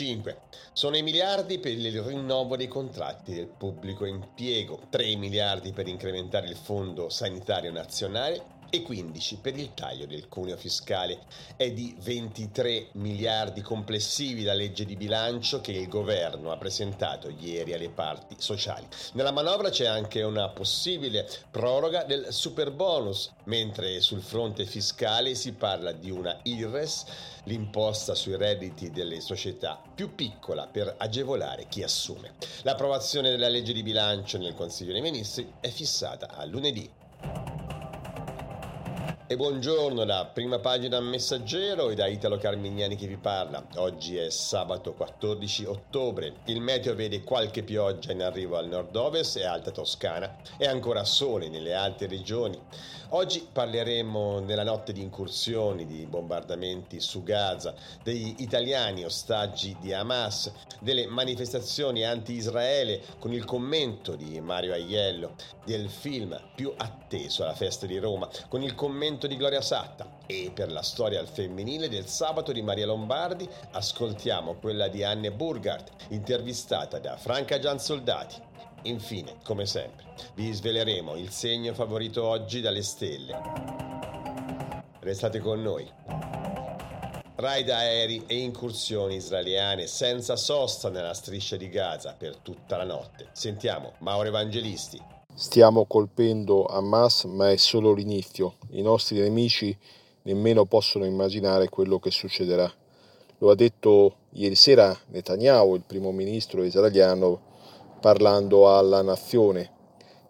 5. Sono i miliardi per il rinnovo dei contratti del pubblico impiego, 3 miliardi per incrementare il fondo sanitario nazionale e 15 per il taglio del cuneo fiscale. È di 23 miliardi complessivi la legge di bilancio che il governo ha presentato ieri alle parti sociali. Nella manovra c'è anche una possibile proroga del super bonus, mentre sul fronte fiscale si parla di una IRES, l'imposta sui redditi delle società più piccola per agevolare chi assume. L'approvazione della legge di bilancio nel Consiglio dei Ministri è fissata a lunedì. E buongiorno da prima pagina Messaggero e da Italo Carmignani che vi parla. Oggi è sabato 14 ottobre. Il meteo vede qualche pioggia in arrivo al nord-ovest e alta Toscana e ancora sole nelle alte regioni. Oggi parleremo della notte di incursioni, di bombardamenti su Gaza, degli italiani ostaggi di Hamas, delle manifestazioni anti-Israele con il commento di Mario Aiello, del film più atteso alla festa di Roma, con il commento di Gloria Satta e per la storia al femminile del sabato di Maria Lombardi ascoltiamo quella di Anne Burgard, intervistata da Franca Giansoldati. Infine, come sempre, vi sveleremo il segno favorito oggi dalle stelle. Restate con noi. Raid aerei e incursioni israeliane senza sosta nella striscia di Gaza per tutta la notte. Sentiamo Mauro Evangelisti. Stiamo colpendo Hamas, ma è solo l'inizio. I nostri nemici nemmeno possono immaginare quello che succederà. Lo ha detto ieri sera Netanyahu, il primo ministro israeliano, parlando alla nazione.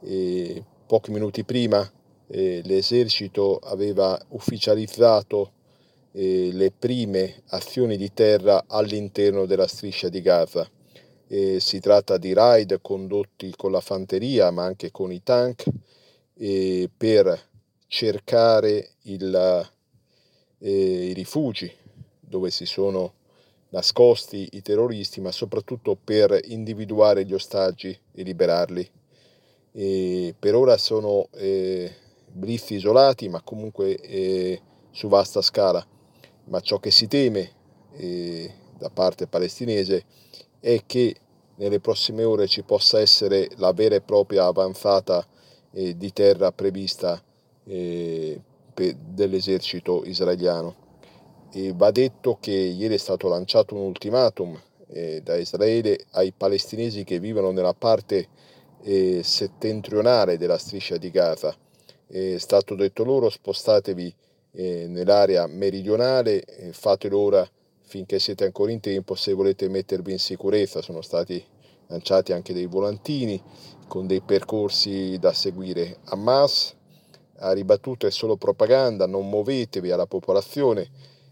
E pochi minuti prima eh, l'esercito aveva ufficializzato eh, le prime azioni di terra all'interno della striscia di Gaza. Eh, si tratta di raid condotti con la fanteria ma anche con i tank per cercare il, eh, i rifugi dove si sono nascosti i terroristi, ma soprattutto per individuare gli ostaggi e liberarli. E per ora sono eh, blitz isolati, ma comunque eh, su vasta scala. Ma ciò che si teme eh, da parte palestinese è che nelle prossime ore ci possa essere la vera e propria avanzata eh, di terra prevista eh, dell'esercito israeliano. E va detto che ieri è stato lanciato un ultimatum eh, da Israele ai palestinesi che vivono nella parte eh, settentrionale della striscia di Gaza. È stato detto loro spostatevi eh, nell'area meridionale, fatelo ora finché siete ancora in tempo se volete mettervi in sicurezza. Sono stati lanciati anche dei volantini con dei percorsi da seguire. Hamas ha ribattuto è solo propaganda, non muovetevi alla popolazione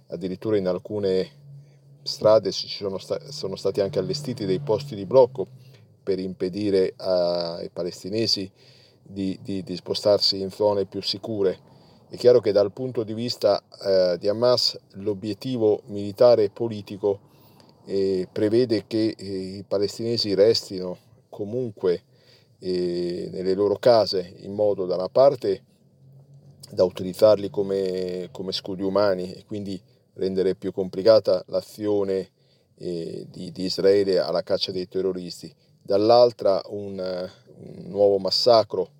addirittura in alcune strade ci sono, sta- sono stati anche allestiti dei posti di blocco per impedire ai palestinesi di, di, di spostarsi in zone più sicure. È chiaro che dal punto di vista eh, di Hamas l'obiettivo militare e politico eh, prevede che eh, i palestinesi restino comunque eh, nelle loro case in modo da una parte da utilizzarli come, come scudi umani e quindi rendere più complicata l'azione eh, di, di, Israele alla caccia dei terroristi, dall'altra un, un nuovo massacro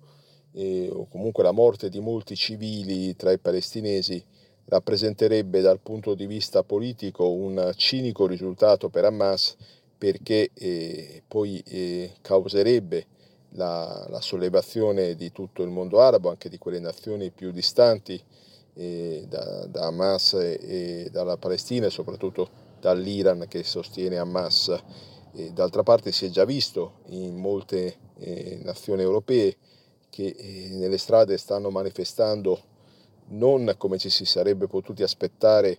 eh, o comunque la morte di molti civili tra i palestinesi rappresenterebbe dal punto di vista politico un cinico risultato per Hamas perché eh, poi eh, causerebbe la, la, sollevazione di tutto il mondo arabo, anche di quelle nazioni più distanti eh, da, da, Hamas e, dalla Palestina e soprattutto dall'Iran che sostiene Hamas. d'altra parte si è già visto in molte eh, nazioni europee che eh, nelle strade stanno manifestando non come ci si sarebbe potuti aspettare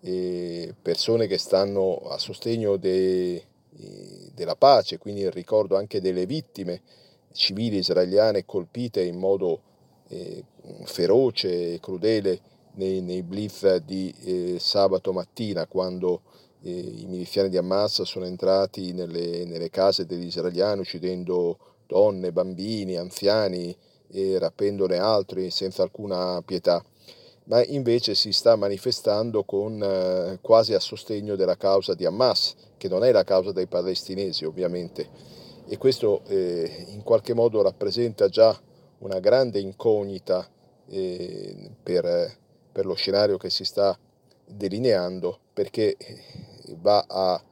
eh, persone che stanno a sostegno de, della pace, quindi il ricordo anche delle vittime civili israeliane colpite in modo eh, feroce e crudele nei, nei blitz di eh, sabato mattina quando eh, i miliziani di Hamas sono entrati nelle, nelle, case degli israeliani uccidendo donne, bambini, anziani e rapendone altri senza alcuna pietà ma invece si sta manifestando con, eh, quasi a sostegno della causa di Hamas, che non è la causa dei palestinesi ovviamente. E questo eh, in qualche modo rappresenta già una grande incognita eh, per, per, lo scenario che si sta delineando, perché va a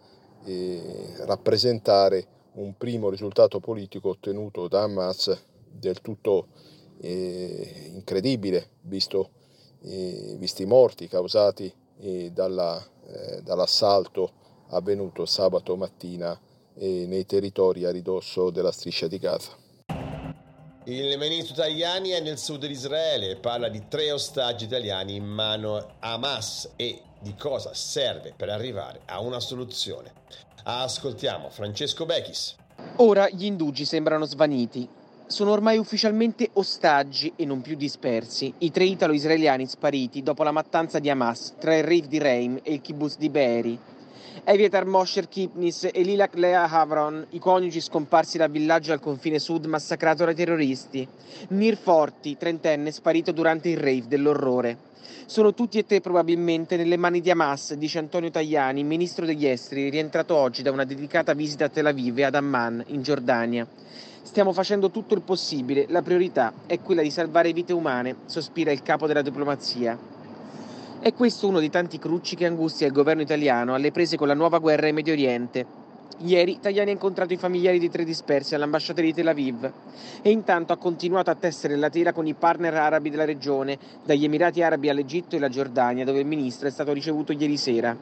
eh, rappresentare un primo risultato politico ottenuto da Hamas del tutto eh, incredibile, visto visti i morti causati dalla, eh, dall'assalto avvenuto sabato mattina nei territori a ridosso della striscia di Gaza. Il ministro Tajani è nel sud di Israele e parla di tre ostaggi italiani in mano a Hamas e di cosa serve per arrivare a una soluzione. Ascoltiamo Francesco Bechis. Ora gli indugi sembrano svaniti sono ormai ufficialmente ostaggi e non più dispersi i tre italo-israeliani spariti dopo la mattanza di Hamas tra il Reif di Reim e il kibbutz di Be'eri. Evietar Mosher Kipnis e Lilak Lea Havron, i coniugi scomparsi dal villaggio al confine sud massacrato dai terroristi. Nir Forti, trentenne, sparito durante il rave dell'orrore. Sono tutti e tre probabilmente nelle mani di Hamas, dice Antonio Tajani, ministro degli esteri, rientrato oggi da una dedicata visita a Tel Aviv e ad Amman, in Giordania. Stiamo facendo tutto il possibile, la priorità è quella di salvare vite umane, sospira il capo della diplomazia. È questo uno dei tanti crucci che angustia il governo italiano alle prese con la nuova guerra in Medio Oriente. Ieri Tajani ha incontrato i familiari dei tre dispersi all'ambasciata di Tel Aviv e intanto ha continuato a tessere la tela con i partner arabi della regione, dagli Emirati Arabi all'Egitto e alla Giordania, dove il ministro è stato ricevuto ieri sera.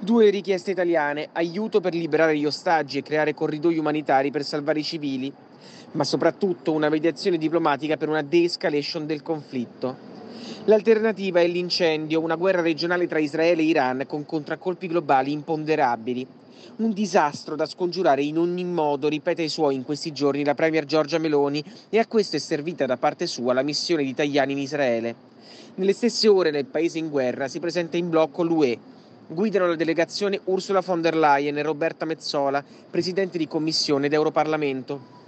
Due richieste italiane, aiuto per liberare gli ostaggi e creare corridoi umanitari per salvare i civili, ma soprattutto una mediazione diplomatica per una de-escalation del conflitto. L'alternativa è l'incendio, una guerra regionale tra Israele e Iran con contraccolpi globali imponderabili. Un disastro da scongiurare in ogni modo, ripete ai suoi in questi giorni la Premier Giorgia Meloni, e a questo è servita da parte sua la missione di Tajani in Israele. Nelle stesse ore nel paese in guerra si presenta in blocco l'UE, Guidano la delegazione Ursula von der Leyen e Roberta Mezzola, presidente di Commissione ed Europarlamento.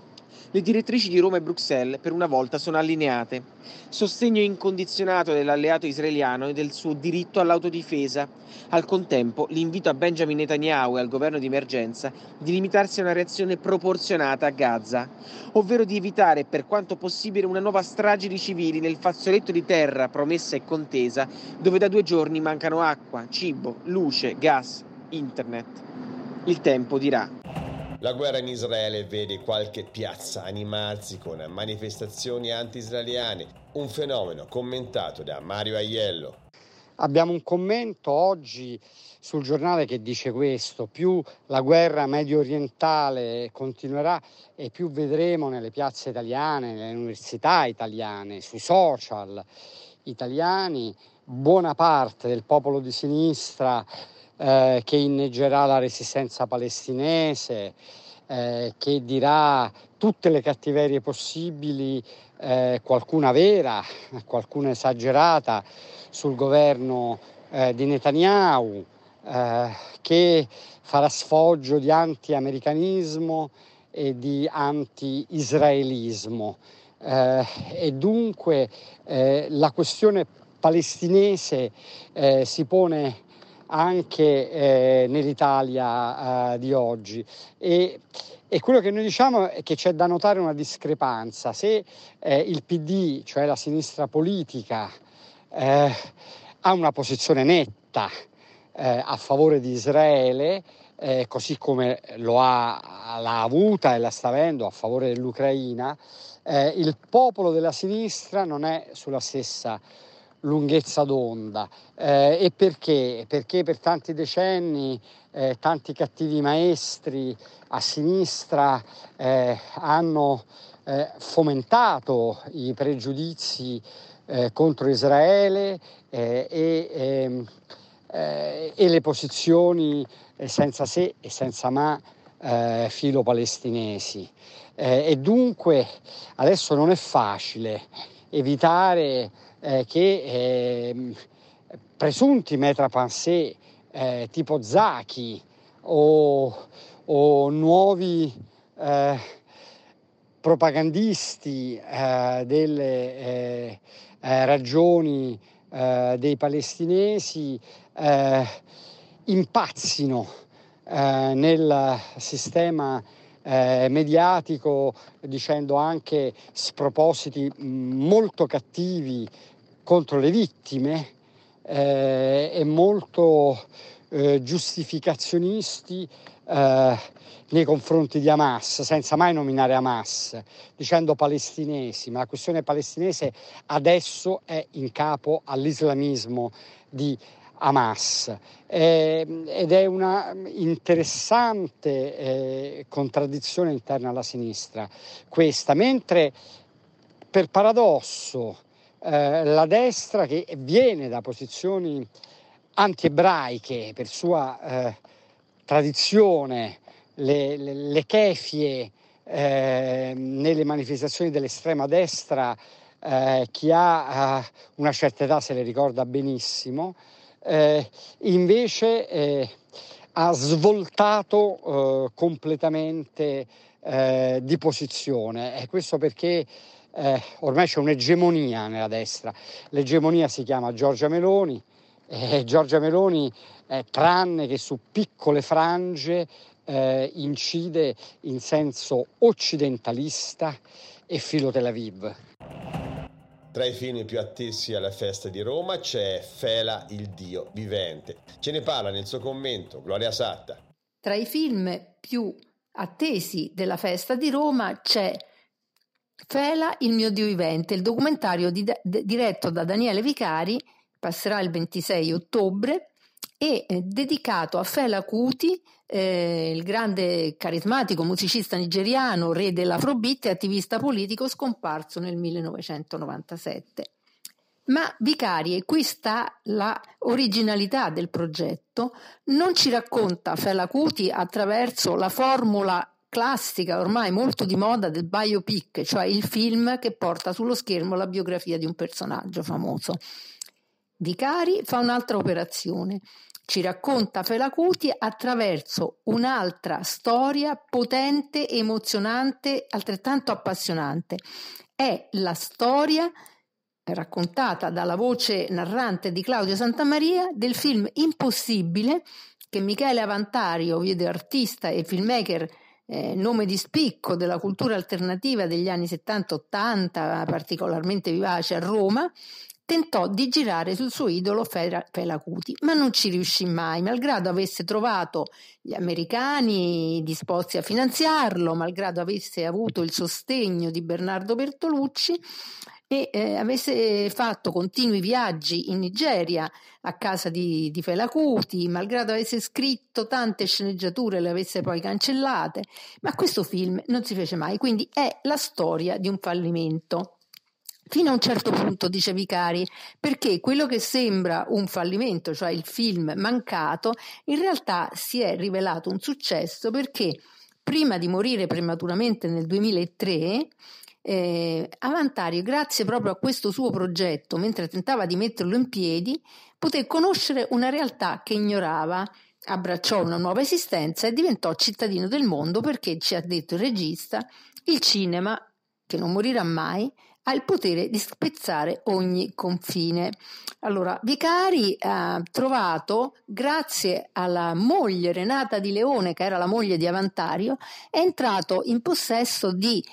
Le direttrici di Roma e Bruxelles per una volta sono allineate. Sostegno incondizionato dell'alleato israeliano e del suo diritto all'autodifesa. Al contempo l'invito a Benjamin Netanyahu e al governo di emergenza di limitarsi a una reazione proporzionata a Gaza, ovvero di evitare per quanto possibile una nuova strage di civili nel fazzoletto di terra promessa e contesa dove da due giorni mancano acqua, cibo, luce, gas, internet. Il tempo dirà. La guerra in Israele vede qualche piazza animarsi con manifestazioni anti-israeliane, un fenomeno commentato da Mario Aiello. Abbiamo un commento oggi sul giornale che dice questo, più la guerra medio orientale continuerà e più vedremo nelle piazze italiane, nelle università italiane, sui social italiani, buona parte del popolo di sinistra eh, che inneggerà la resistenza palestinese, eh, che dirà tutte le cattiverie possibili, eh, qualcuna vera, qualcuna esagerata, sul governo eh, di Netanyahu, eh, che farà sfoggio di anti-americanismo e di anti-israelismo. Eh, e dunque la questione palestinese si pone anche eh, nell'Italia eh, di oggi. E, e, quello che noi diciamo è che c'è da notare una discrepanza. Se eh, il PD, cioè la sinistra politica, eh, ha una posizione netta eh, a favore di Israele, eh, così come lo ha, l'ha avuta e la sta avendo a favore dell'Ucraina, il popolo della sinistra non è sulla stessa lunghezza d'onda. Eh, e perché? Perché per tanti decenni eh, tanti cattivi maestri a sinistra eh, hanno eh, fomentato i pregiudizi eh, contro Israele e, ehm, e, le posizioni senza se e senza ma filo palestinesi. e dunque adesso non è facile evitare eh, che eh, presunti metrapansé eh, tipo Zaki o, o nuovi eh, propagandisti eh, delle ragioni dei palestinesi impazzino nel sistema eh, mediatico dicendo anche spropositi molto cattivi contro le vittime eh, e molto eh, giustificazionisti eh, nei confronti di Hamas, senza mai nominare Hamas, dicendo palestinesi, ma la questione palestinese adesso è in capo all'islamismo di Hamas eh, ed è una interessante eh, contraddizione interna alla sinistra. Questa, mentre per paradosso eh, la destra che viene da posizioni anti-ebraiche per sua eh, tradizione, le, le, le kefie eh, nelle manifestazioni dell'estrema destra, eh, chi ha una certa età se le ricorda benissimo, eh, invece ha svoltato completamente di posizione e questo perché eh, ormai c'è un'egemonia nella destra, l'egemonia si chiama Giorgia Meloni e Giorgia Meloni, eh, tranne che su piccole frange, eh, incide in senso occidentalista e filo Tel Aviv. Tra i film più attesi alla festa di Roma c'è Fela il Dio vivente. Ce ne parla nel suo commento Gloria Satta. Tra i film più attesi della festa di Roma c'è Fela, il mio Dio vivente, il documentario di, de, diretto da Daniele Vicari, passerà il 26 ottobre e eh, dedicato a Fela Kuti, eh, il grande carismatico musicista nigeriano, re dell'afrobeat e attivista politico scomparso nel 1997. Ma Vicari, e qui sta la originalità del progetto, non ci racconta Fela Kuti attraverso la formula classica ormai molto di moda del biopic, cioè il film che porta sullo schermo la biografia di un personaggio famoso. Vicari fa un'altra operazione, ci racconta Felacuti attraverso un'altra storia potente, emozionante, altrettanto appassionante. È la storia raccontata dalla voce narrante di Claudio Santamaria del film Impossibile che Michele Avantario, video artista e filmmaker eh, nome di spicco della cultura alternativa degli anni 70-80, particolarmente vivace a Roma, tentò di girare sul suo idolo Fela Kuti, ma non ci riuscì mai, malgrado avesse trovato gli americani disposti a finanziarlo, malgrado avesse avuto il sostegno di Bernardo Bertolucci e eh, avesse fatto continui viaggi in Nigeria a casa di, di Fela Kuti, malgrado avesse scritto tante sceneggiature le avesse poi cancellate, ma questo film non si fece mai, quindi è la storia di un fallimento. Fino a un certo punto, dice Vicari, perché quello che sembra un fallimento, cioè il film mancato, in realtà si è rivelato un successo perché prima di morire prematuramente nel 2003, eh, Avantario, grazie proprio a questo suo progetto, mentre tentava di metterlo in piedi, poté conoscere una realtà che ignorava, abbracciò una nuova esistenza e diventò cittadino del mondo perché, ci ha detto il regista, il cinema, che non morirà mai, ha il potere di spezzare ogni confine. Allora, Vicari ha trovato, grazie alla moglie Renata di Leone, che era la moglie di Avantario, è entrato in possesso di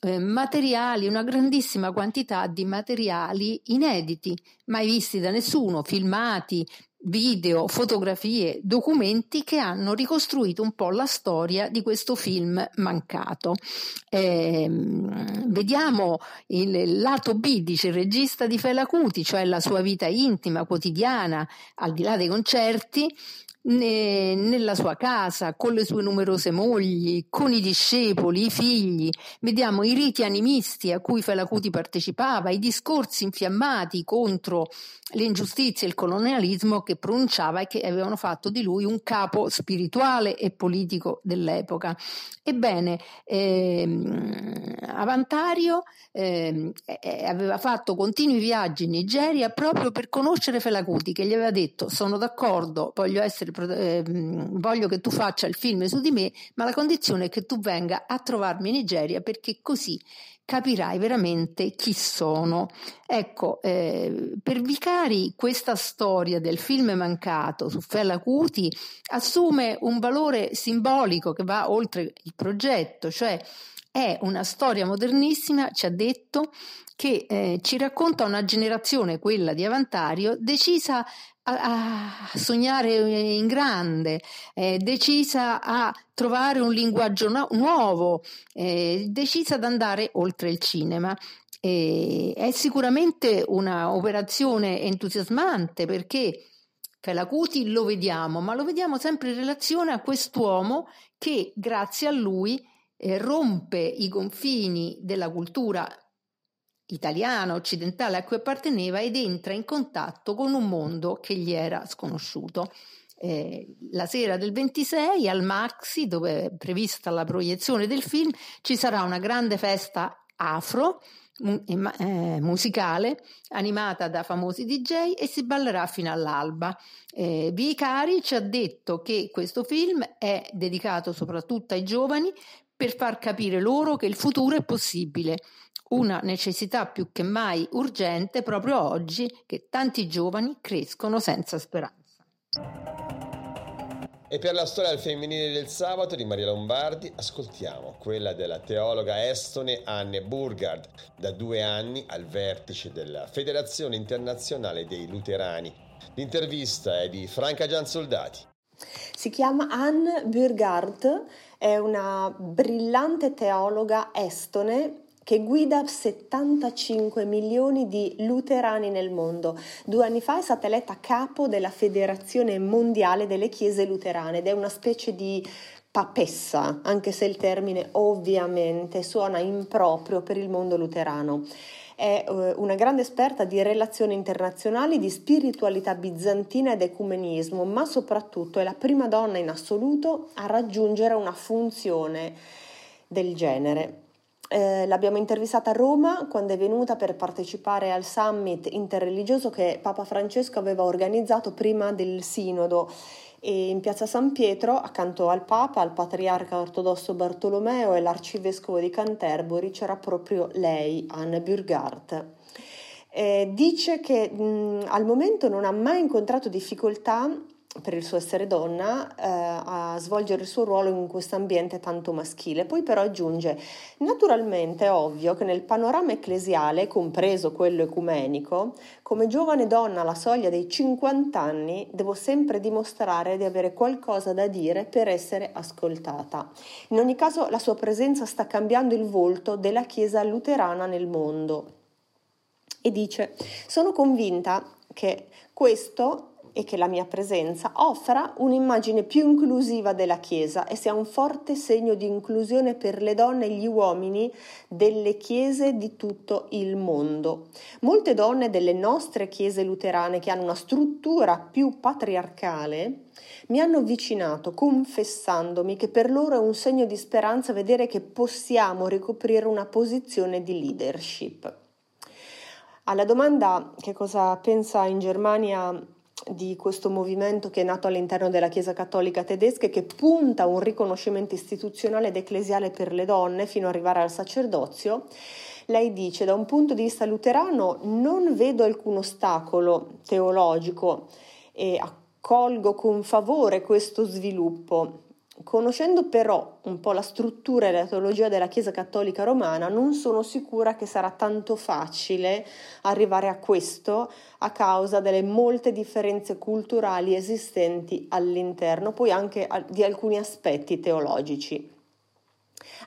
eh, materiali, una grandissima quantità di materiali inediti, mai visti da nessuno, filmati, video, fotografie, documenti che hanno ricostruito un po' la storia di questo film mancato. Eh, vediamo il lato B, dice il regista di Fela Cuti, cioè la sua vita intima, quotidiana, al di là dei concerti, nella sua casa, con le sue numerose mogli, con i discepoli, i figli. Vediamo i riti animisti a cui Felacuti partecipava, i discorsi infiammati contro le ingiustizie e il colonialismo che pronunciava e che avevano fatto di lui un capo spirituale e politico dell'epoca. Ebbene, ehm, Avantario ehm, aveva fatto continui viaggi in Nigeria proprio per conoscere Felacuti, che gli aveva detto sono d'accordo, voglio essere eh, voglio che tu faccia il film su di me, ma la condizione è che tu venga a trovarmi in Nigeria perché così capirai veramente chi sono. Ecco, eh, per Vicari questa storia del film mancato su Fela Cuti assume un valore simbolico che va oltre il progetto, cioè è una storia modernissima, ci ha detto, che eh, ci racconta una generazione, quella di Avantario, decisa a, a sognare in grande, eh, decisa a trovare un linguaggio no- nuovo, eh, decisa ad andare oltre il cinema. È sicuramente un'operazione entusiasmante perché Felacuti lo vediamo, ma lo vediamo sempre in relazione a quest'uomo che grazie a lui eh, rompe i confini della cultura italiana, occidentale a cui apparteneva ed entra in contatto con un mondo che gli era sconosciuto. Eh, la sera del 26 al Maxi, dove è prevista la proiezione del film, ci sarà una grande festa afro eh, musicale animata da famosi DJ e si ballerà fino all'alba. Eh, Vicari ci ha detto che questo film è dedicato soprattutto ai giovani per far capire loro che il futuro è possibile una necessità più che mai urgente proprio oggi che tanti giovani crescono senza speranza. E per la storia del femminile del sabato di Maria Lombardi ascoltiamo quella della teologa estone Anne Burgard, da due anni al vertice della Federazione Internazionale dei Luterani. L'intervista è di Franca Giansoldati. Si chiama Anne Burgard, è una brillante teologa estone che guida 75 milioni di luterani nel mondo. Due anni fa è stata eletta capo della Federazione Mondiale delle Chiese Luterane ed è una specie di papessa, anche se il termine ovviamente suona improprio per il mondo luterano. È eh, una grande esperta di relazioni internazionali, di spiritualità bizantina ed ecumenismo, ma soprattutto è la prima donna in assoluto a raggiungere una funzione del genere. Eh, l'abbiamo intervistata a Roma quando è venuta per partecipare al summit interreligioso che Papa Francesco aveva organizzato prima del sinodo e in piazza San Pietro, accanto al Papa, al patriarca ortodosso Bartolomeo e l'arcivescovo di Canterbury, c'era proprio lei, Anne Burghardt. Eh, dice che mh, al momento non ha mai incontrato difficoltà per il suo essere donna eh, a svolgere il suo ruolo in questo ambiente tanto maschile. Poi però aggiunge, naturalmente è ovvio che nel panorama ecclesiale, compreso quello ecumenico, come giovane donna alla soglia dei 50 anni devo sempre dimostrare di avere qualcosa da dire per essere ascoltata. In ogni caso la sua presenza sta cambiando il volto della Chiesa luterana nel mondo. E dice, sono convinta che questo e che la mia presenza offra un'immagine più inclusiva della Chiesa e sia un forte segno di inclusione per le donne e gli uomini delle chiese di tutto il mondo. Molte donne delle nostre chiese luterane che hanno una struttura più patriarcale mi hanno avvicinato confessandomi che per loro è un segno di speranza vedere che possiamo ricoprire una posizione di leadership. Alla domanda che cosa pensa in Germania di questo movimento che è nato all'interno della Chiesa Cattolica tedesca e che punta a un riconoscimento istituzionale ed ecclesiale per le donne fino ad arrivare al sacerdozio, lei dice da un punto di vista luterano non vedo alcun ostacolo teologico e accolgo con favore questo sviluppo. Conoscendo però un po' la struttura e la teologia della Chiesa Cattolica Romana, non sono sicura che sarà tanto facile arrivare a questo a causa delle molte differenze culturali esistenti all'interno, poi anche di alcuni aspetti teologici.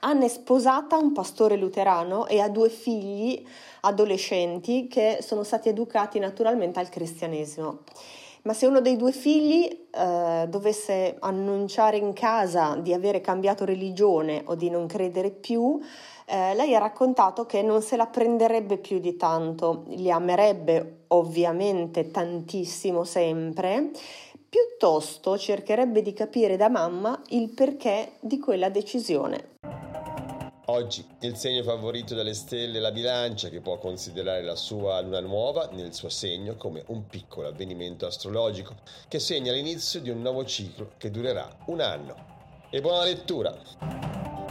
Anna è sposata a un pastore luterano e ha due figli adolescenti che sono stati educati naturalmente al cristianesimo. Ma se uno dei due figli eh, dovesse annunciare in casa di avere cambiato religione o di non credere più, eh, lei ha raccontato che non se la prenderebbe più di tanto, li amerebbe ovviamente tantissimo sempre, piuttosto cercherebbe di capire da mamma il perché di quella decisione. Oggi il segno favorito dalle stelle è la bilancia che può considerare la sua luna nuova nel suo segno come un piccolo avvenimento astrologico che segna l'inizio di un nuovo ciclo che durerà un anno. E buona lettura!